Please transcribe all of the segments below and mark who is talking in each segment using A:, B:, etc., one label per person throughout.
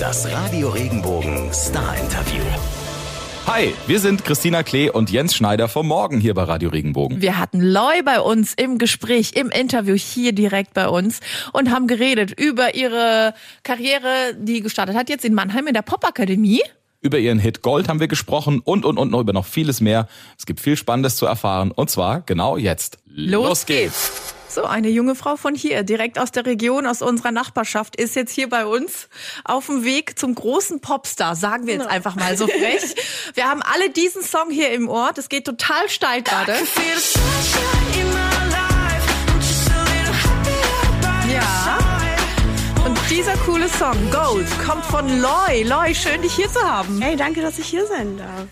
A: Das Radio Regenbogen Star Interview.
B: Hi, wir sind Christina Klee und Jens Schneider vom Morgen hier bei Radio Regenbogen.
C: Wir hatten Loy bei uns im Gespräch, im Interview hier direkt bei uns und haben geredet über ihre Karriere, die gestartet hat jetzt in Mannheim in der Popakademie.
B: Über ihren Hit Gold haben wir gesprochen und und und noch über noch vieles mehr. Es gibt viel Spannendes zu erfahren und zwar genau jetzt.
C: Los, geht's. So, eine junge Frau von hier, direkt aus der Region, aus unserer Nachbarschaft, ist jetzt hier bei uns auf dem Weg zum großen Popstar, sagen wir jetzt einfach mal so frech. Wir haben alle diesen Song hier im Ohr, das geht total steil gerade. Ja. Und dieser coole Song, Gold, kommt von Loy. Loy, schön dich hier zu haben.
D: Hey, danke, dass ich hier sein darf.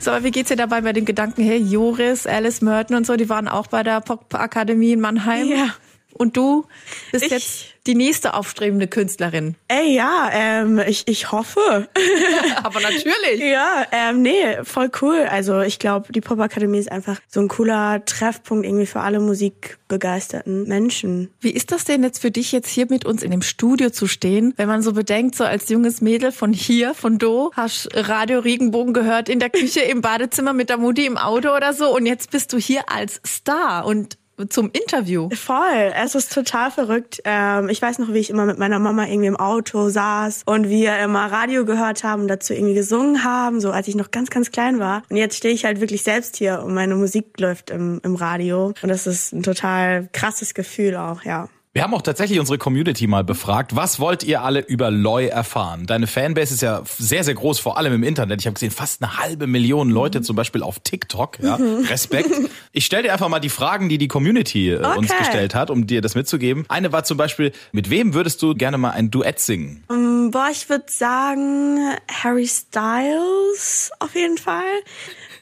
C: So, aber wie geht's dir dabei bei den Gedanken, hey, Joris, Alice Merton und so, die waren auch bei der Pop-Akademie in Mannheim.
D: Ja.
C: Und du bist
D: Ich-
C: jetzt die nächste aufstrebende Künstlerin.
D: Ey, ja, ähm, ich, ich hoffe.
C: Aber natürlich.
D: ja, ähm, nee, voll cool. Also ich glaube, die Popakademie ist einfach so ein cooler Treffpunkt irgendwie für alle musikbegeisterten Menschen.
C: Wie ist das denn jetzt für dich, jetzt hier mit uns in dem Studio zu stehen, wenn man so bedenkt, so als junges Mädel von hier, von Do, hast Radio Regenbogen gehört in der Küche, im Badezimmer mit der Mutti im Auto oder so und jetzt bist du hier als Star und zum Interview.
D: Voll, es ist total verrückt. Ähm, ich weiß noch, wie ich immer mit meiner Mama irgendwie im Auto saß und wir immer Radio gehört haben und dazu irgendwie gesungen haben, so als ich noch ganz, ganz klein war. Und jetzt stehe ich halt wirklich selbst hier und meine Musik läuft im, im Radio. Und das ist ein total krasses Gefühl auch, ja.
B: Wir haben auch tatsächlich unsere Community mal befragt. Was wollt ihr alle über Loy erfahren? Deine Fanbase ist ja sehr, sehr groß, vor allem im Internet. Ich habe gesehen, fast eine halbe Million Leute zum Beispiel auf TikTok. Ja, Respekt. Ich stelle dir einfach mal die Fragen, die die Community äh, uns
D: Okay.
B: gestellt hat, um dir das mitzugeben. Eine war zum Beispiel, mit wem würdest du gerne mal ein Duett singen?
D: Ähm, Boah, ich würde sagen Harry Styles auf jeden Fall.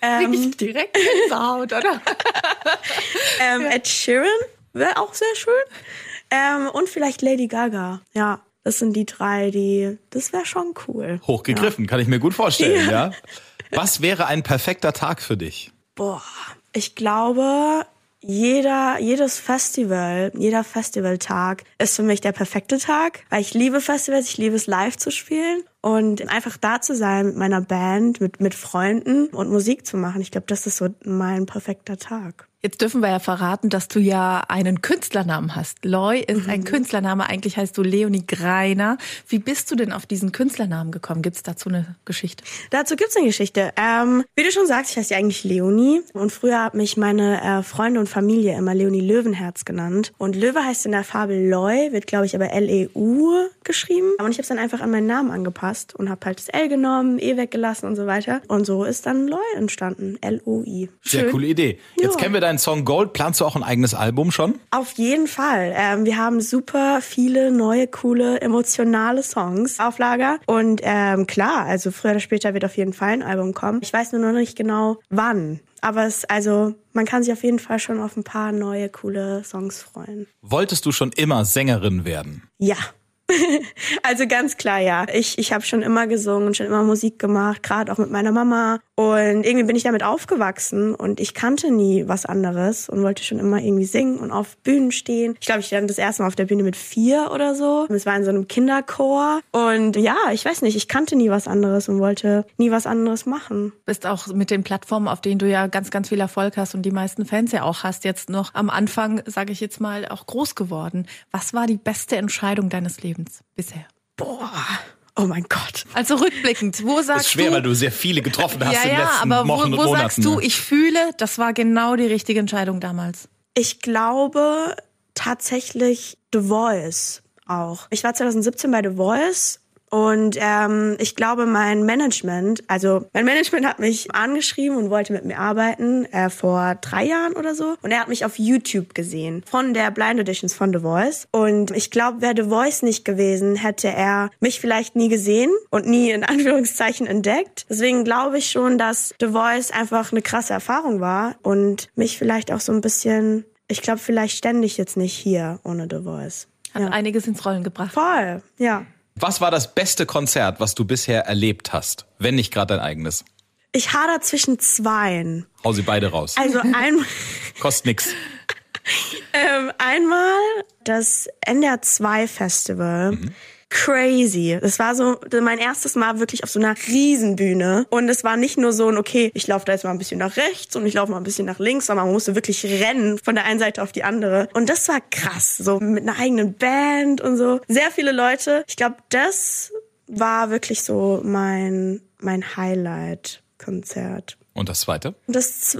D: Ähm,
C: direkt Gänsehaut, oder?
D: ähm, Ed Sheeran wäre auch sehr schön. Ähm, und vielleicht Lady Gaga. Ja, das sind die drei, die. Das wäre schon cool.
B: Hochgegriffen, kann ich mir gut vorstellen, ja. Was wäre ein perfekter Tag für dich?
D: Boah, ich glaube, jeder, jedes Festival, jeder Festivaltag ist für mich der perfekte Tag, weil ich liebe Festivals, ich liebe es live zu spielen und einfach da zu sein mit meiner Band, mit, mit Freunden und Musik zu machen. Ich glaube, das ist so mein perfekter Tag.
C: Jetzt dürfen wir ja verraten, dass du ja einen Künstlernamen hast. Loy ist ein Künstlername, eigentlich heißt du Leonie Greiner. Wie bist du denn auf diesen Künstlernamen gekommen? Gibt es dazu eine Geschichte?
D: Dazu gibt's eine Geschichte. Ähm, wie du schon sagst, ich heiße ja eigentlich Leonie. Und früher hat mich meine äh, Freunde und Familie immer Leonie Löwenherz genannt. Und Löwe heißt in der Farbe Loi, wird glaube ich aber L-E-U geschrieben. Und ich habe dann einfach an meinen Namen angepasst und habe halt das L genommen, E weggelassen und so weiter. Und so ist dann Loi entstanden. L-O-I.
B: Sehr coole Idee. Jetzt
D: Ja.
B: kennen wir deinen Song Gold. Planst du auch ein eigenes Album schon?
D: Auf jeden Fall. Ähm, wir haben super viele neue, coole, emotionale Songs auf Lager. Und ähm, klar, also früher oder später wird auf jeden Fall ein Album kommen. Ich weiß nur noch nicht genau wann. Aber es, also, man kann sich auf jeden Fall schon auf ein paar neue, coole Songs freuen.
B: Wolltest du schon immer Sängerin werden?
D: Ja. also ganz klar, ja. Ich, ich habe schon immer gesungen, schon immer Musik gemacht, gerade auch mit meiner Mama. Und irgendwie bin ich damit aufgewachsen und ich kannte nie was anderes und wollte schon immer irgendwie singen und auf Bühnen stehen. Ich glaube, ich stand das erste Mal auf der Bühne mit vier oder so. Es war in so einem Kinderchor. Und ja, ich weiß nicht, ich kannte nie was anderes und wollte nie was anderes machen.
C: Bist auch mit den Plattformen, auf denen du ja ganz, ganz viel Erfolg hast und die meisten Fans ja auch hast, jetzt noch am Anfang, sage ich jetzt mal, auch groß geworden. Was war die beste Entscheidung deines Lebens bisher?
D: Boah, oh mein Gott.
C: Also rückblickend, wo sagst
B: ist schwer,
C: du?
B: weil du sehr viele getroffen hast
C: ja,
B: in den
C: ja,
B: letzten
C: aber
B: Wochen
C: wo,
B: und
C: wo
B: Monaten.
C: sagst du,
B: ne?
C: ich fühle, das war genau die richtige Entscheidung damals?
D: Ich glaube tatsächlich The Voice auch. Ich war 2017 bei The Voice und ähm, ich glaube, mein Management, also mein Management hat mich angeschrieben und wollte mit mir arbeiten äh, vor drei Jahren oder so. Und er hat mich auf YouTube gesehen von der Blind Auditions von The Voice. Und ich glaube, wäre The Voice nicht gewesen, hätte er mich vielleicht nie gesehen und nie in Anführungszeichen entdeckt. Deswegen glaube ich schon, dass The Voice einfach eine krasse Erfahrung war und mich vielleicht auch so ein bisschen, ich glaube, vielleicht stände ich jetzt nicht hier ohne The Voice.
C: Hat einiges ins Rollen gebracht.
D: Voll, ja.
B: Was war das beste Konzert, was du bisher erlebt hast? Wenn nicht gerade dein eigenes.
D: Ich hader zwischen zweien.
B: Hau sie beide raus.
D: Also ein,
B: Kostet nix.
D: ähm, einmal das NDR 2 Festival crazy. Das war so mein erstes Mal wirklich auf so einer Riesenbühne. Und es war nicht nur so ein, okay, ich laufe da jetzt mal ein bisschen nach rechts und ich laufe mal ein bisschen nach links, sondern man musste wirklich rennen von der einen Seite auf die andere. Und das war krass, so mit einer eigenen Band und so. Sehr viele Leute. Ich glaube, das war wirklich so mein, mein Highlight-Konzert.
B: Und das zweite?
D: Das,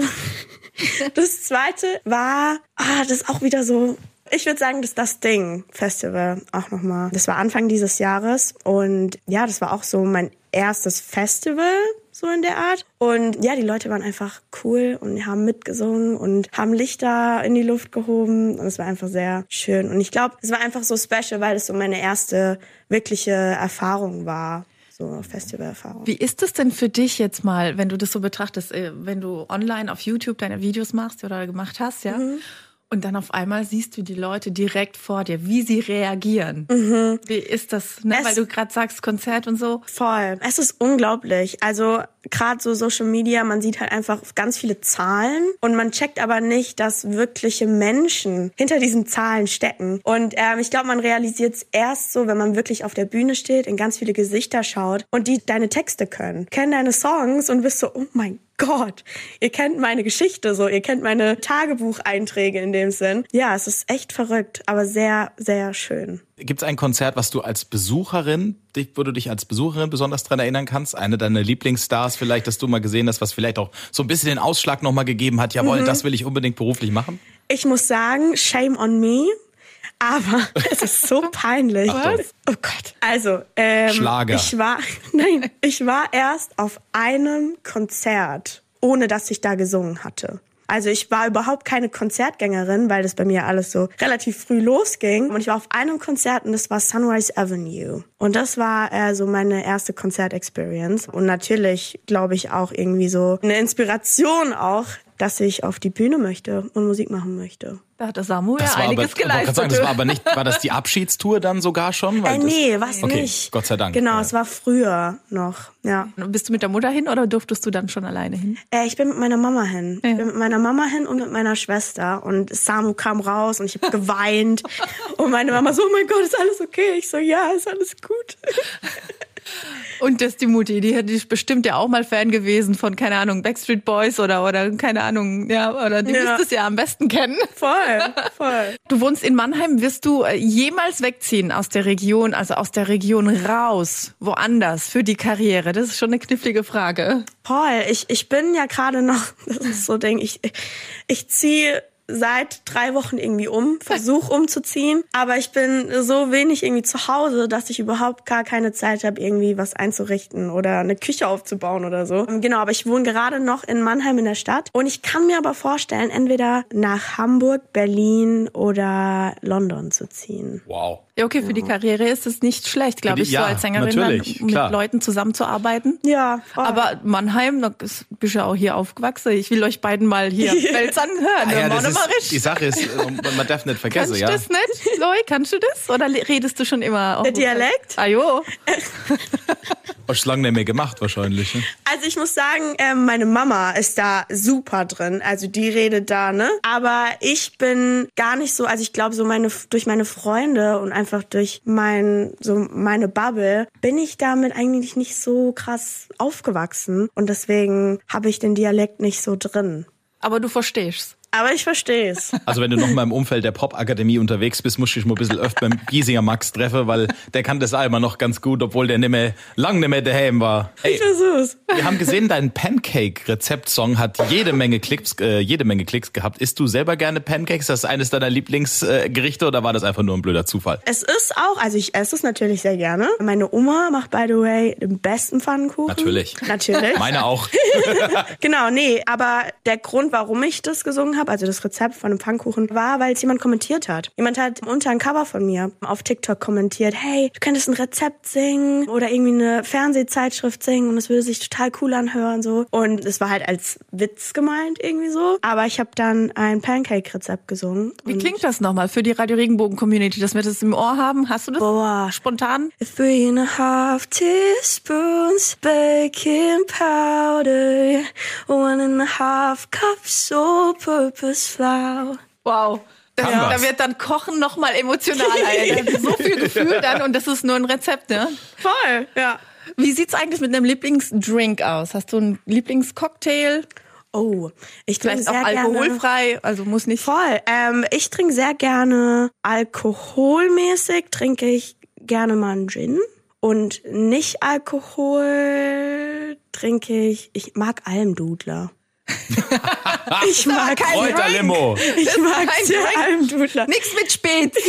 D: das zweite war, ah, das ist auch wieder so ich würde sagen, dass das Ding Festival auch nochmal. Das war Anfang dieses Jahres und ja, das war auch so mein erstes Festival so in der Art. Und ja, die Leute waren einfach cool und haben mitgesungen und haben Lichter in die Luft gehoben und es war einfach sehr schön. Und ich glaube, es war einfach so special, weil es so meine erste wirkliche Erfahrung war so Festivalerfahrung.
C: Wie ist es denn für dich jetzt mal, wenn du das so betrachtest, äh, wenn du online auf YouTube deine Videos machst oder gemacht hast, ja? Mhm. Und dann auf einmal siehst du die Leute direkt vor dir, wie sie reagieren. Mhm. Wie ist das, ne? weil du gerade sagst Konzert und so?
D: Voll. Es ist unglaublich. Also gerade so Social Media, man sieht halt einfach ganz viele Zahlen und man checkt aber nicht, dass wirkliche Menschen hinter diesen Zahlen stecken. Und ähm, ich glaube, man realisiert es erst so, wenn man wirklich auf der Bühne steht, in ganz viele Gesichter schaut und die deine Texte können, kennen deine Songs und bist so, oh mein Gott, ihr kennt meine Geschichte so, ihr kennt meine Tagebucheinträge in dem Sinn. Ja, es ist echt verrückt, aber sehr, sehr schön.
B: Gibt es ein Konzert, was du als Besucherin, wo du dich als Besucherin besonders dran erinnern kannst? Eine deiner Lieblingsstars vielleicht, dass du mal gesehen hast, was vielleicht auch so ein bisschen den Ausschlag nochmal gegeben hat, jawohl, mhm. das will ich unbedingt beruflich machen?
D: Ich muss sagen, shame on me. Aber es ist so peinlich.
B: Was?
D: Oh Gott. Also, ähm,
B: Schlager.
D: ich war, nein, ich war erst auf einem Konzert, ohne dass ich da gesungen hatte. Also ich war überhaupt keine Konzertgängerin, weil das bei mir alles so relativ früh losging. Und ich war auf einem Konzert und das war Sunrise Avenue. Und das war äh, so meine erste Konzertexperience. Und natürlich glaube ich auch irgendwie so eine Inspiration auch, dass ich auf die Bühne möchte und Musik machen möchte.
C: Da hat der Samu das ja einiges aber, geleistet.
B: Sagen, das war aber nicht, war das die Abschiedstour dann sogar schon?
D: Weil äh, nee, was
B: okay,
D: nicht.
B: Gott sei Dank.
D: Genau, ja. es war früher noch, ja.
C: Bist du mit der Mutter hin oder durftest du dann schon alleine hin?
D: Äh, ich bin mit meiner Mama hin. Ja. Ich bin mit meiner Mama hin und mit meiner Schwester und Samu kam raus und ich habe geweint und meine Mama so, oh mein Gott, ist alles okay? Ich so, ja, ist alles gut.
C: Und das die Mutti, die hätte bestimmt ja auch mal Fan gewesen von, keine Ahnung, Backstreet Boys oder, oder keine Ahnung, ja, oder die ja. müsste es ja am besten kennen.
D: Voll, voll.
C: Du wohnst in Mannheim, wirst du äh, jemals wegziehen aus der Region, also aus der Region raus, woanders für die Karriere? Das ist schon eine knifflige Frage.
D: Paul, ich, ich bin ja gerade noch, das ist so Ding, ich, ich ziehe seit drei Wochen irgendwie um, versuche umzuziehen, aber ich bin so wenig irgendwie zu Hause, dass ich überhaupt gar keine Zeit habe, irgendwie was einzurichten oder eine Küche aufzubauen oder so. Genau, aber ich wohne gerade noch in Mannheim in der Stadt und ich kann mir aber vorstellen, entweder nach Hamburg, Berlin oder London zu ziehen.
B: Wow.
C: Ja, okay, für die Karriere ist es nicht schlecht, glaube ich, ja, so als Sängerin dann mit klar. Leuten zusammenzuarbeiten.
D: Ja.
C: Voll. Aber Mannheim, da bist du ja auch hier aufgewachsen. Ich will euch beiden mal hier Wels anhören.
B: Ah, ja, das ist, die Sache ist, man darf nicht vergessen,
C: kannst
B: ja.
C: Kannst du das nicht, Loi? Kannst du das? Oder redest du schon immer?
D: Der Dialekt?
C: Ah, jo.
B: Hast du lange nicht mehr gemacht wahrscheinlich. Ne?
D: Also ich muss sagen, äh, meine Mama ist da super drin. Also die redet da, ne? Aber ich bin gar nicht so, also ich glaube so meine durch meine Freunde und einfach durch mein so meine Bubble bin ich damit eigentlich nicht so krass aufgewachsen und deswegen habe ich den Dialekt nicht so drin.
C: Aber du verstehst.
D: Aber ich verstehe es.
B: Also wenn du noch mal im Umfeld der Pop-Akademie unterwegs bist, musst du dich mal ein bisschen öfter beim Giesinger Max treffen, weil der kann das auch immer noch ganz gut, obwohl der nicht mehr, lang nicht mehr daheim war.
D: Hey, ich versuch's.
B: Wir haben gesehen, dein Pancake-Rezept-Song hat jede Menge Klicks, äh, jede Menge Klicks gehabt. Isst du selber gerne Pancakes? Das ist eines deiner Lieblingsgerichte oder war das einfach nur ein blöder Zufall?
D: Es ist auch, also ich esse es natürlich sehr gerne. Meine Oma macht, by the way, den besten Pfannkuchen.
B: Natürlich.
D: Natürlich.
B: Meine auch.
D: genau, nee, aber der Grund, warum ich das gesungen habe, also das Rezept von einem Pfannkuchen, war, weil es jemand kommentiert hat. Jemand hat unter ein Cover von mir auf TikTok kommentiert, hey, du könntest ein Rezept singen oder irgendwie eine Fernsehzeitschrift singen und es würde sich total cool anhören so. Und es war halt als Witz gemeint irgendwie so. Aber ich habe dann ein Pancake-Rezept gesungen.
C: Wie klingt das nochmal für die Radio Regenbogen Community, dass wir das im Ohr haben? Hast du das
D: Boah.
C: spontan?
D: Three and a half teaspoons baking powder, one and a half cups all purpose flour.
C: Wow. Ja,
B: was.
C: da wird dann Kochen noch mal emotionaler. ey. Da ist so viel Gefühl dann und das ist nur ein Rezept, ne?
D: Voll, ja.
C: Wie sieht's eigentlich mit einem Lieblingsdrink aus? Hast du einen Lieblingscocktail?
D: Oh, ich trinke
C: Vielleicht auch
D: sehr gerne.
C: alkoholfrei, also muss nicht.
D: Voll. Ähm, ich trinke sehr gerne alkoholmäßig, trinke ich gerne mal einen Gin. Und nicht Alkohol trinke ich, ich mag Almdudler. ich mag
B: Kräuterlimo.
D: Ich mag
C: kein
D: sehr. Almdudler.
C: Nix mit Spezi.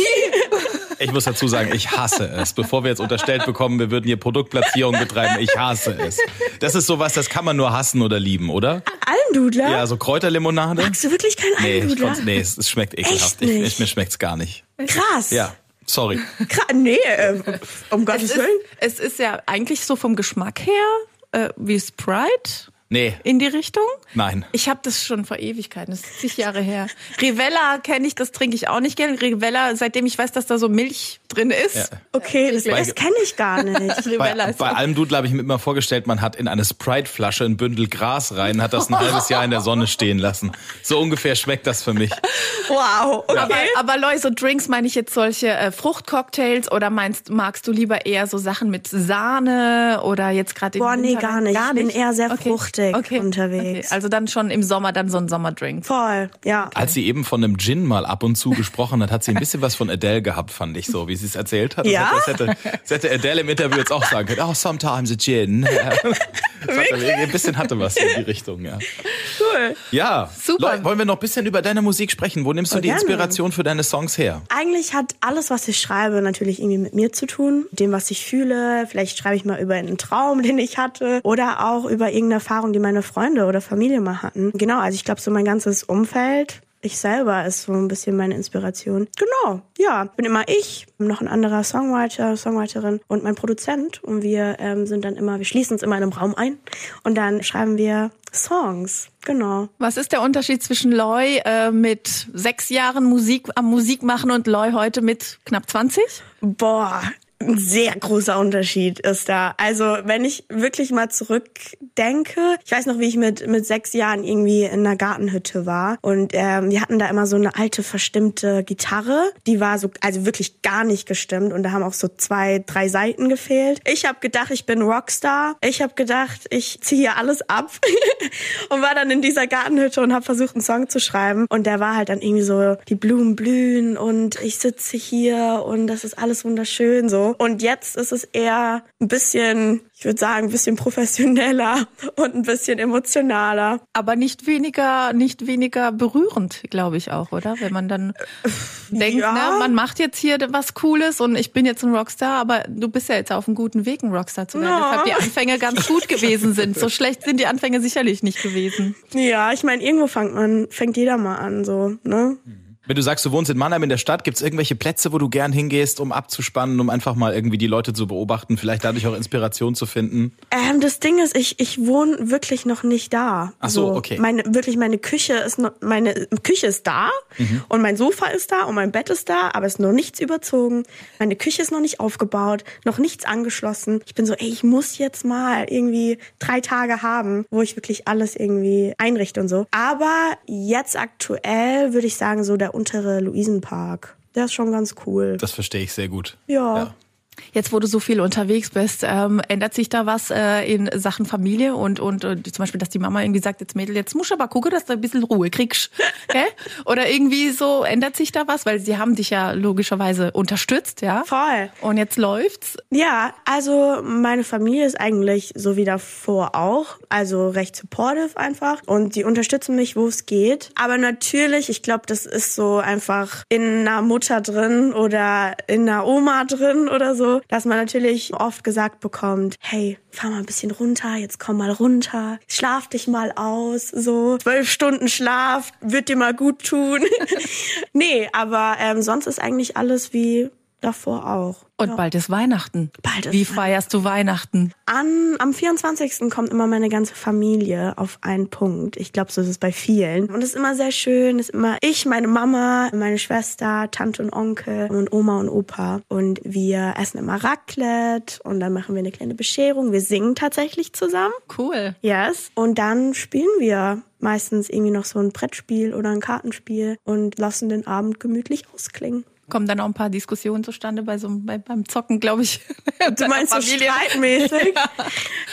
B: Ich muss dazu sagen, ich hasse es. Bevor wir jetzt unterstellt bekommen, wir würden hier Produktplatzierung betreiben, ich hasse es. Das ist sowas, das kann man nur hassen oder lieben, oder?
D: Almdudler?
B: Ja, so Kräuterlimonade.
D: Magst du wirklich keinen
B: Nee, ich
D: Almdudler?
B: konnte, nee, es, es schmeckt ekelhaft.
D: Echt
B: Ich,
D: nicht?
B: ich, mir schmeckt's gar nicht.
D: Krass.
B: Ja, sorry.
D: Kra nee, äh, um
C: Es
D: Gottes Willen.
C: es ist ja eigentlich so vom Geschmack her äh, wie Sprite
B: Nee,
C: in die Richtung.
B: nein.
C: Ich habe das schon vor Ewigkeiten, das ist zig Jahre her. Rivella kenne ich, das trinke ich auch nicht gerne. Rivella, seitdem ich weiß, dass da so Milch drin ist.
B: Ja.
D: Okay, das, das kenne ich gar nicht.
C: Rivella
B: Bei,
C: ist
B: bei allem Dudel habe ich mir immer vorgestellt, man hat in eine Sprite-Flasche ein Bündel Gras rein, hat das ein halbes Jahr in der Sonne stehen lassen. So ungefähr schmeckt das für mich.
D: Wow, okay.
C: Aber, aber Leute, so Drinks meine ich jetzt solche äh, Fruchtcocktails oder meinst magst du lieber eher so Sachen mit Sahne oder jetzt gerade
D: Boah, nee, gar nicht.
C: Gar
D: Ich bin
C: nicht?
D: eher sehr
C: Okay.
D: fruchtig
C: okay.
D: unterwegs.
C: Okay. Also dann schon im Sommer dann so ein Sommerdrink.
D: Voll, ja.
B: Als sie eben von einem Gin mal ab und zu gesprochen hat, hat sie ein bisschen was von Adele gehabt, fand ich so, wie sie es erzählt hat.
D: Ja?
B: Das hätte, das hätte Adele im Interview jetzt auch sagen können. Oh, sometimes a gin. Das hat er- ein bisschen hatte was in die Richtung, ja.
D: Cool.
B: Ja,
C: Super.
B: Leute, wollen wir noch ein bisschen über deine Musik sprechen? Wo nimmst du
D: Oh,
B: die
D: gerne.
B: Inspiration für deine Songs her?
D: Eigentlich hat alles, was ich schreibe, natürlich irgendwie mit mir zu tun. Dem, was ich fühle. Vielleicht schreibe ich mal über einen Traum, den ich hatte. Oder auch über irgendeine Erfahrung, die meine Freunde oder Familie mal hatten. Genau, also ich glaube, so mein ganzes Umfeld. Ich selber ist so ein bisschen meine Inspiration. Genau, ja. Bin immer ich, noch ein anderer Songwriter, Songwriterin und mein Produzent. Und wir ähm, sind dann immer, wir schließen uns immer in einem Raum ein und dann schreiben wir Songs. Genau.
C: Was ist der Unterschied zwischen Loy äh, mit sechs Jahren Musik am Musik machen und Loy heute mit knapp 20?
D: Boah, ein sehr großer Unterschied ist da. Also wenn ich wirklich mal zurückdenke, ich weiß noch, wie ich mit mit sechs Jahren irgendwie in einer Gartenhütte war und ähm, wir hatten da immer so eine alte verstimmte Gitarre, die war so also wirklich gar nicht gestimmt und da haben auch so zwei drei Seiten gefehlt. Ich habe gedacht, ich bin Rockstar. Ich habe gedacht, ich ziehe hier alles ab und war dann in dieser Gartenhütte und habe versucht, einen Song zu schreiben und der war halt dann irgendwie so die Blumen blühen und ich sitze hier und das ist alles wunderschön so. Und jetzt ist es eher ein bisschen, ich würde sagen, ein bisschen professioneller und ein bisschen emotionaler.
C: Aber nicht weniger, nicht weniger berührend, glaube ich auch, oder? Wenn man dann denkt,
D: ja.
C: ne, man macht jetzt hier was Cooles und ich bin jetzt ein Rockstar, aber du bist ja jetzt auf einem guten Weg, ein Rockstar zu werden.
D: Ja.
C: Deshalb die Anfänge ganz gut gewesen sind. So schlecht sind die Anfänge sicherlich nicht gewesen.
D: Ja, ich meine, irgendwo fängt man, fängt jeder mal an, so, ne?
B: Wenn du sagst, du wohnst in Mannheim in der Stadt, gibt es irgendwelche Plätze, wo du gern hingehst, um abzuspannen, um einfach mal irgendwie die Leute zu beobachten, vielleicht dadurch auch Inspiration zu finden?
D: Ähm, das Ding ist, ich, ich wohne wirklich noch nicht da.
B: Ach so, okay.
D: Meine, wirklich, meine Küche ist noch, meine Küche ist da
B: Mhm.
D: und mein Sofa ist da und mein Bett ist da, aber es ist noch nichts überzogen. Meine Küche ist noch nicht aufgebaut, noch nichts angeschlossen. Ich bin so, ey, ich muss jetzt mal irgendwie drei Tage haben, wo ich wirklich alles irgendwie einrichte und so. Aber jetzt aktuell würde ich sagen, so der untere Luisenpark. Der ist schon ganz cool.
B: Das verstehe ich sehr gut.
D: ja.
C: Jetzt, wo du so viel unterwegs bist, ähm, ändert sich da was äh, in Sachen Familie und und äh, zum Beispiel, dass die Mama irgendwie sagt, jetzt Mädel, jetzt musst du aber gucken, dass du ein bisschen Ruhe kriegst, gell? Oder irgendwie so ändert sich da was, weil sie haben dich ja logischerweise unterstützt, ja?
D: Voll.
C: Und jetzt läuft's.
D: Ja, also meine Familie ist eigentlich so wie davor auch, also recht supportive einfach und die unterstützen mich, wo es geht. Aber natürlich, ich glaube, das ist so einfach in einer Mutter drin oder in einer Oma drin oder so, dass man natürlich oft gesagt bekommt, hey, fahr mal ein bisschen runter, jetzt komm mal runter, schlaf dich mal aus, so zwölf Stunden Schlaf wird dir mal gut tun. nee, aber ähm, sonst ist eigentlich alles wie davor auch.
C: Und
D: ja.
C: bald ist Weihnachten.
D: Bald ist
C: Wie feierst du Weihnachten?
D: An, am 24. kommt immer meine ganze Familie auf einen Punkt. Ich glaube, so ist es bei vielen. Und es ist immer sehr schön. Es ist immer ich, meine Mama, meine Schwester, Tante und Onkel und Oma und Opa. Und wir essen immer Raclette und dann machen wir eine kleine Bescherung. Wir singen tatsächlich zusammen.
C: Cool.
D: Yes. Und dann spielen wir meistens irgendwie noch so ein Brettspiel oder ein Kartenspiel und lassen den Abend gemütlich ausklingen.
C: Kommen dann auch ein paar Diskussionen zustande bei so einem- bei, beim Zocken, glaube ich.
D: Du meinst so streitmäßig?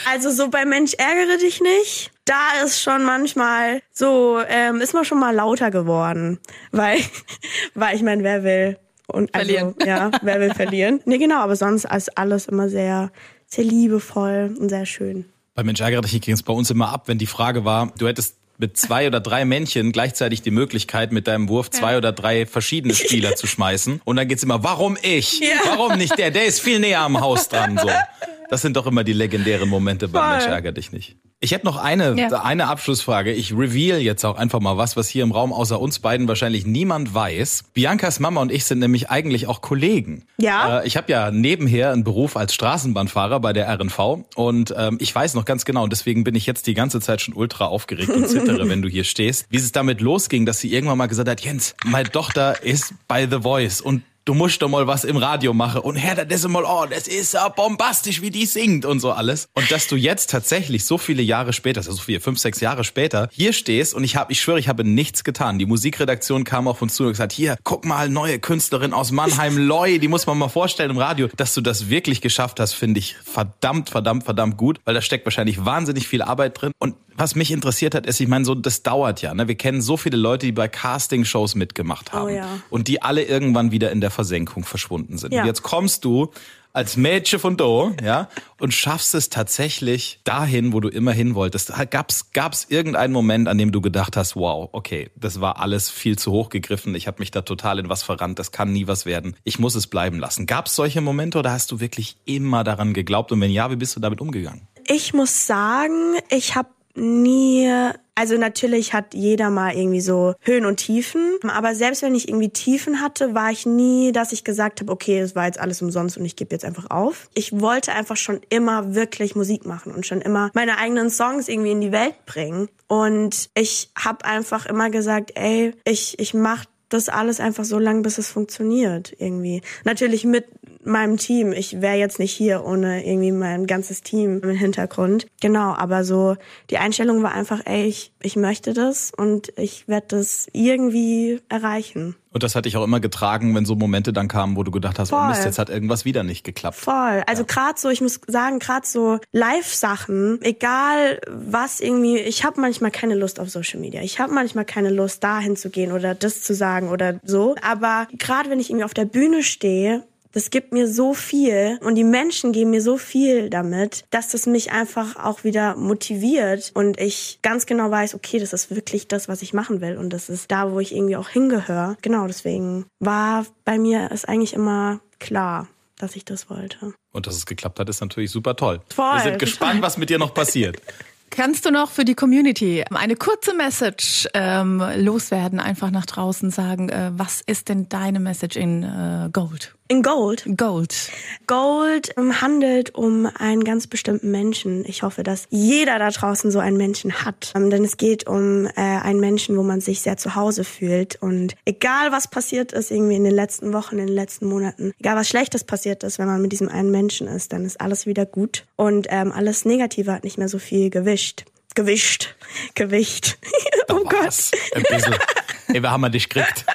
D: Also so bei Mensch ärgere dich nicht. Da ist schon manchmal so, ähm, ist man schon mal lauter geworden. Weil, weil ich meine, wer will und also,
C: Verlieren.
D: Ja, wer will verlieren? Nee, genau, aber sonst ist alles immer sehr, sehr liebevoll und sehr schön.
B: Bei Mensch ärgere dich ging es bei uns immer ab, wenn die Frage war, du hättest mit zwei oder drei Männchen gleichzeitig die Möglichkeit, mit deinem Wurf zwei oder drei verschiedene Spieler zu schmeißen. Und dann geht's immer, warum ich? Warum nicht der? Der ist viel näher am Haus dran. So. Das sind doch immer die legendären Momente bei. Mensch ärgere dich nicht. Ich hätte noch eine,
C: Ja.
B: eine Abschlussfrage. Ich reveal jetzt auch einfach mal was, was hier im Raum außer uns beiden wahrscheinlich niemand weiß. Biancas Mama und ich sind nämlich eigentlich auch Kollegen.
D: Ja?
B: Äh, ich habe ja nebenher einen Beruf als Straßenbahnfahrer bei der RNV und ähm, ich weiß noch ganz genau und deswegen bin ich jetzt die ganze Zeit schon ultra aufgeregt und zittere, wenn du hier stehst, wie es damit losging, dass sie irgendwann mal gesagt hat, Jens, meine Tochter ist bei The Voice und du musst doch mal was im Radio machen und Herr, das ist mal, oh, das ist ja bombastisch, wie die singt und so alles. Und dass du jetzt tatsächlich so viele Jahre später, also so viele, fünf, sechs Jahre später, hier stehst und ich habe, ich schwöre, ich habe nichts getan. Die Musikredaktion kam auf uns zu und gesagt, hier, guck mal, neue Künstlerin aus Mannheim, Loy, die muss man mal vorstellen im Radio. Dass du das wirklich geschafft hast, finde ich verdammt, verdammt, verdammt gut, weil da steckt wahrscheinlich wahnsinnig viel Arbeit drin. Und was mich interessiert hat, ist, ich meine, so, das dauert ja. Ne? Wir kennen so viele Leute, die bei Castingshows mitgemacht haben.
D: Oh ja.
B: Und die alle irgendwann wieder in der Versenkung verschwunden sind.
D: Ja.
B: Und jetzt kommst du als Mädchen von Do, ja, und schaffst es tatsächlich dahin, wo du immer hin wolltest. Gab's, gab's irgendeinen Moment, an dem du gedacht hast, wow, okay, das war alles viel zu hoch gegriffen, ich habe mich da total in was verrannt, das kann nie was werden, ich muss es bleiben lassen. Gab's solche Momente oder hast du wirklich immer daran geglaubt? Und wenn ja, wie bist du damit umgegangen?
D: Ich muss sagen, ich habe nie, also natürlich hat jeder mal irgendwie so Höhen und Tiefen, aber selbst wenn ich irgendwie Tiefen hatte, war ich nie, dass ich gesagt habe, okay, es war jetzt alles umsonst und ich gebe jetzt einfach auf. Ich wollte einfach schon immer wirklich Musik machen und schon immer meine eigenen Songs irgendwie in die Welt bringen und ich habe einfach immer gesagt, ey, ich ich mach das alles einfach so lang, bis es funktioniert irgendwie. Natürlich mit meinem Team. Ich wäre jetzt nicht hier ohne irgendwie mein ganzes Team im Hintergrund. Genau, aber so die Einstellung war einfach, ey, ich, ich möchte das und ich werde das irgendwie erreichen.
B: Und das hat dich auch immer getragen, wenn so Momente dann kamen, wo du gedacht hast, oh
D: Voll.
B: Mist, jetzt hat irgendwas wieder nicht geklappt.
D: Voll. Also grad so, ich muss sagen, grad so Live-Sachen, egal was irgendwie, ich habe manchmal keine Lust auf Social Media. Ich habe manchmal keine Lust, dahin zu gehen oder das zu sagen oder so. Aber gerade wenn ich irgendwie auf der Bühne stehe, das gibt mir so viel und die Menschen geben mir so viel damit, dass das mich einfach auch wieder motiviert und ich ganz genau weiß, okay, das ist wirklich das, was ich machen will und das ist da, wo ich irgendwie auch hingehöre. Genau, deswegen war bei mir es eigentlich immer klar, dass ich das wollte.
B: Und dass es geklappt hat, ist natürlich super toll.
D: Voll,
B: Wir sind
D: total.
B: gespannt, was mit dir noch passiert.
C: Kannst du noch für die Community eine kurze Message ähm, loswerden, einfach nach draußen sagen, äh, was ist denn deine Message in äh, Gold?
D: In Gold.
C: Gold.
D: Gold handelt um einen ganz bestimmten Menschen. Ich hoffe, dass jeder da draußen so einen Menschen hat. Ähm, denn es geht um äh, einen Menschen, wo man sich sehr zu Hause fühlt. Und egal was passiert ist, irgendwie in den letzten Wochen, in den letzten Monaten, egal was Schlechtes passiert ist, wenn man mit diesem einen Menschen ist, dann ist alles wieder gut. Und ähm, alles Negative hat nicht mehr so viel gewischt. Gewischt. Gewicht. oh Gott.
B: Ein bisschen. Ey, wir haben mal dich gekriegt.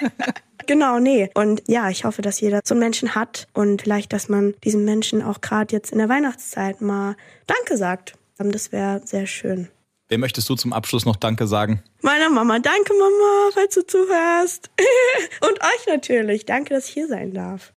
D: Genau, nee. Und ja, ich hoffe, dass jeder so einen Menschen hat und vielleicht, dass man diesem Menschen auch gerade jetzt in der Weihnachtszeit mal Danke sagt. Ähm, Das wäre sehr schön.
B: Wem möchtest du zum Abschluss noch Danke sagen?
D: Meiner Mama, danke Mama, falls du zuhörst. und euch natürlich, danke, dass ich hier sein darf.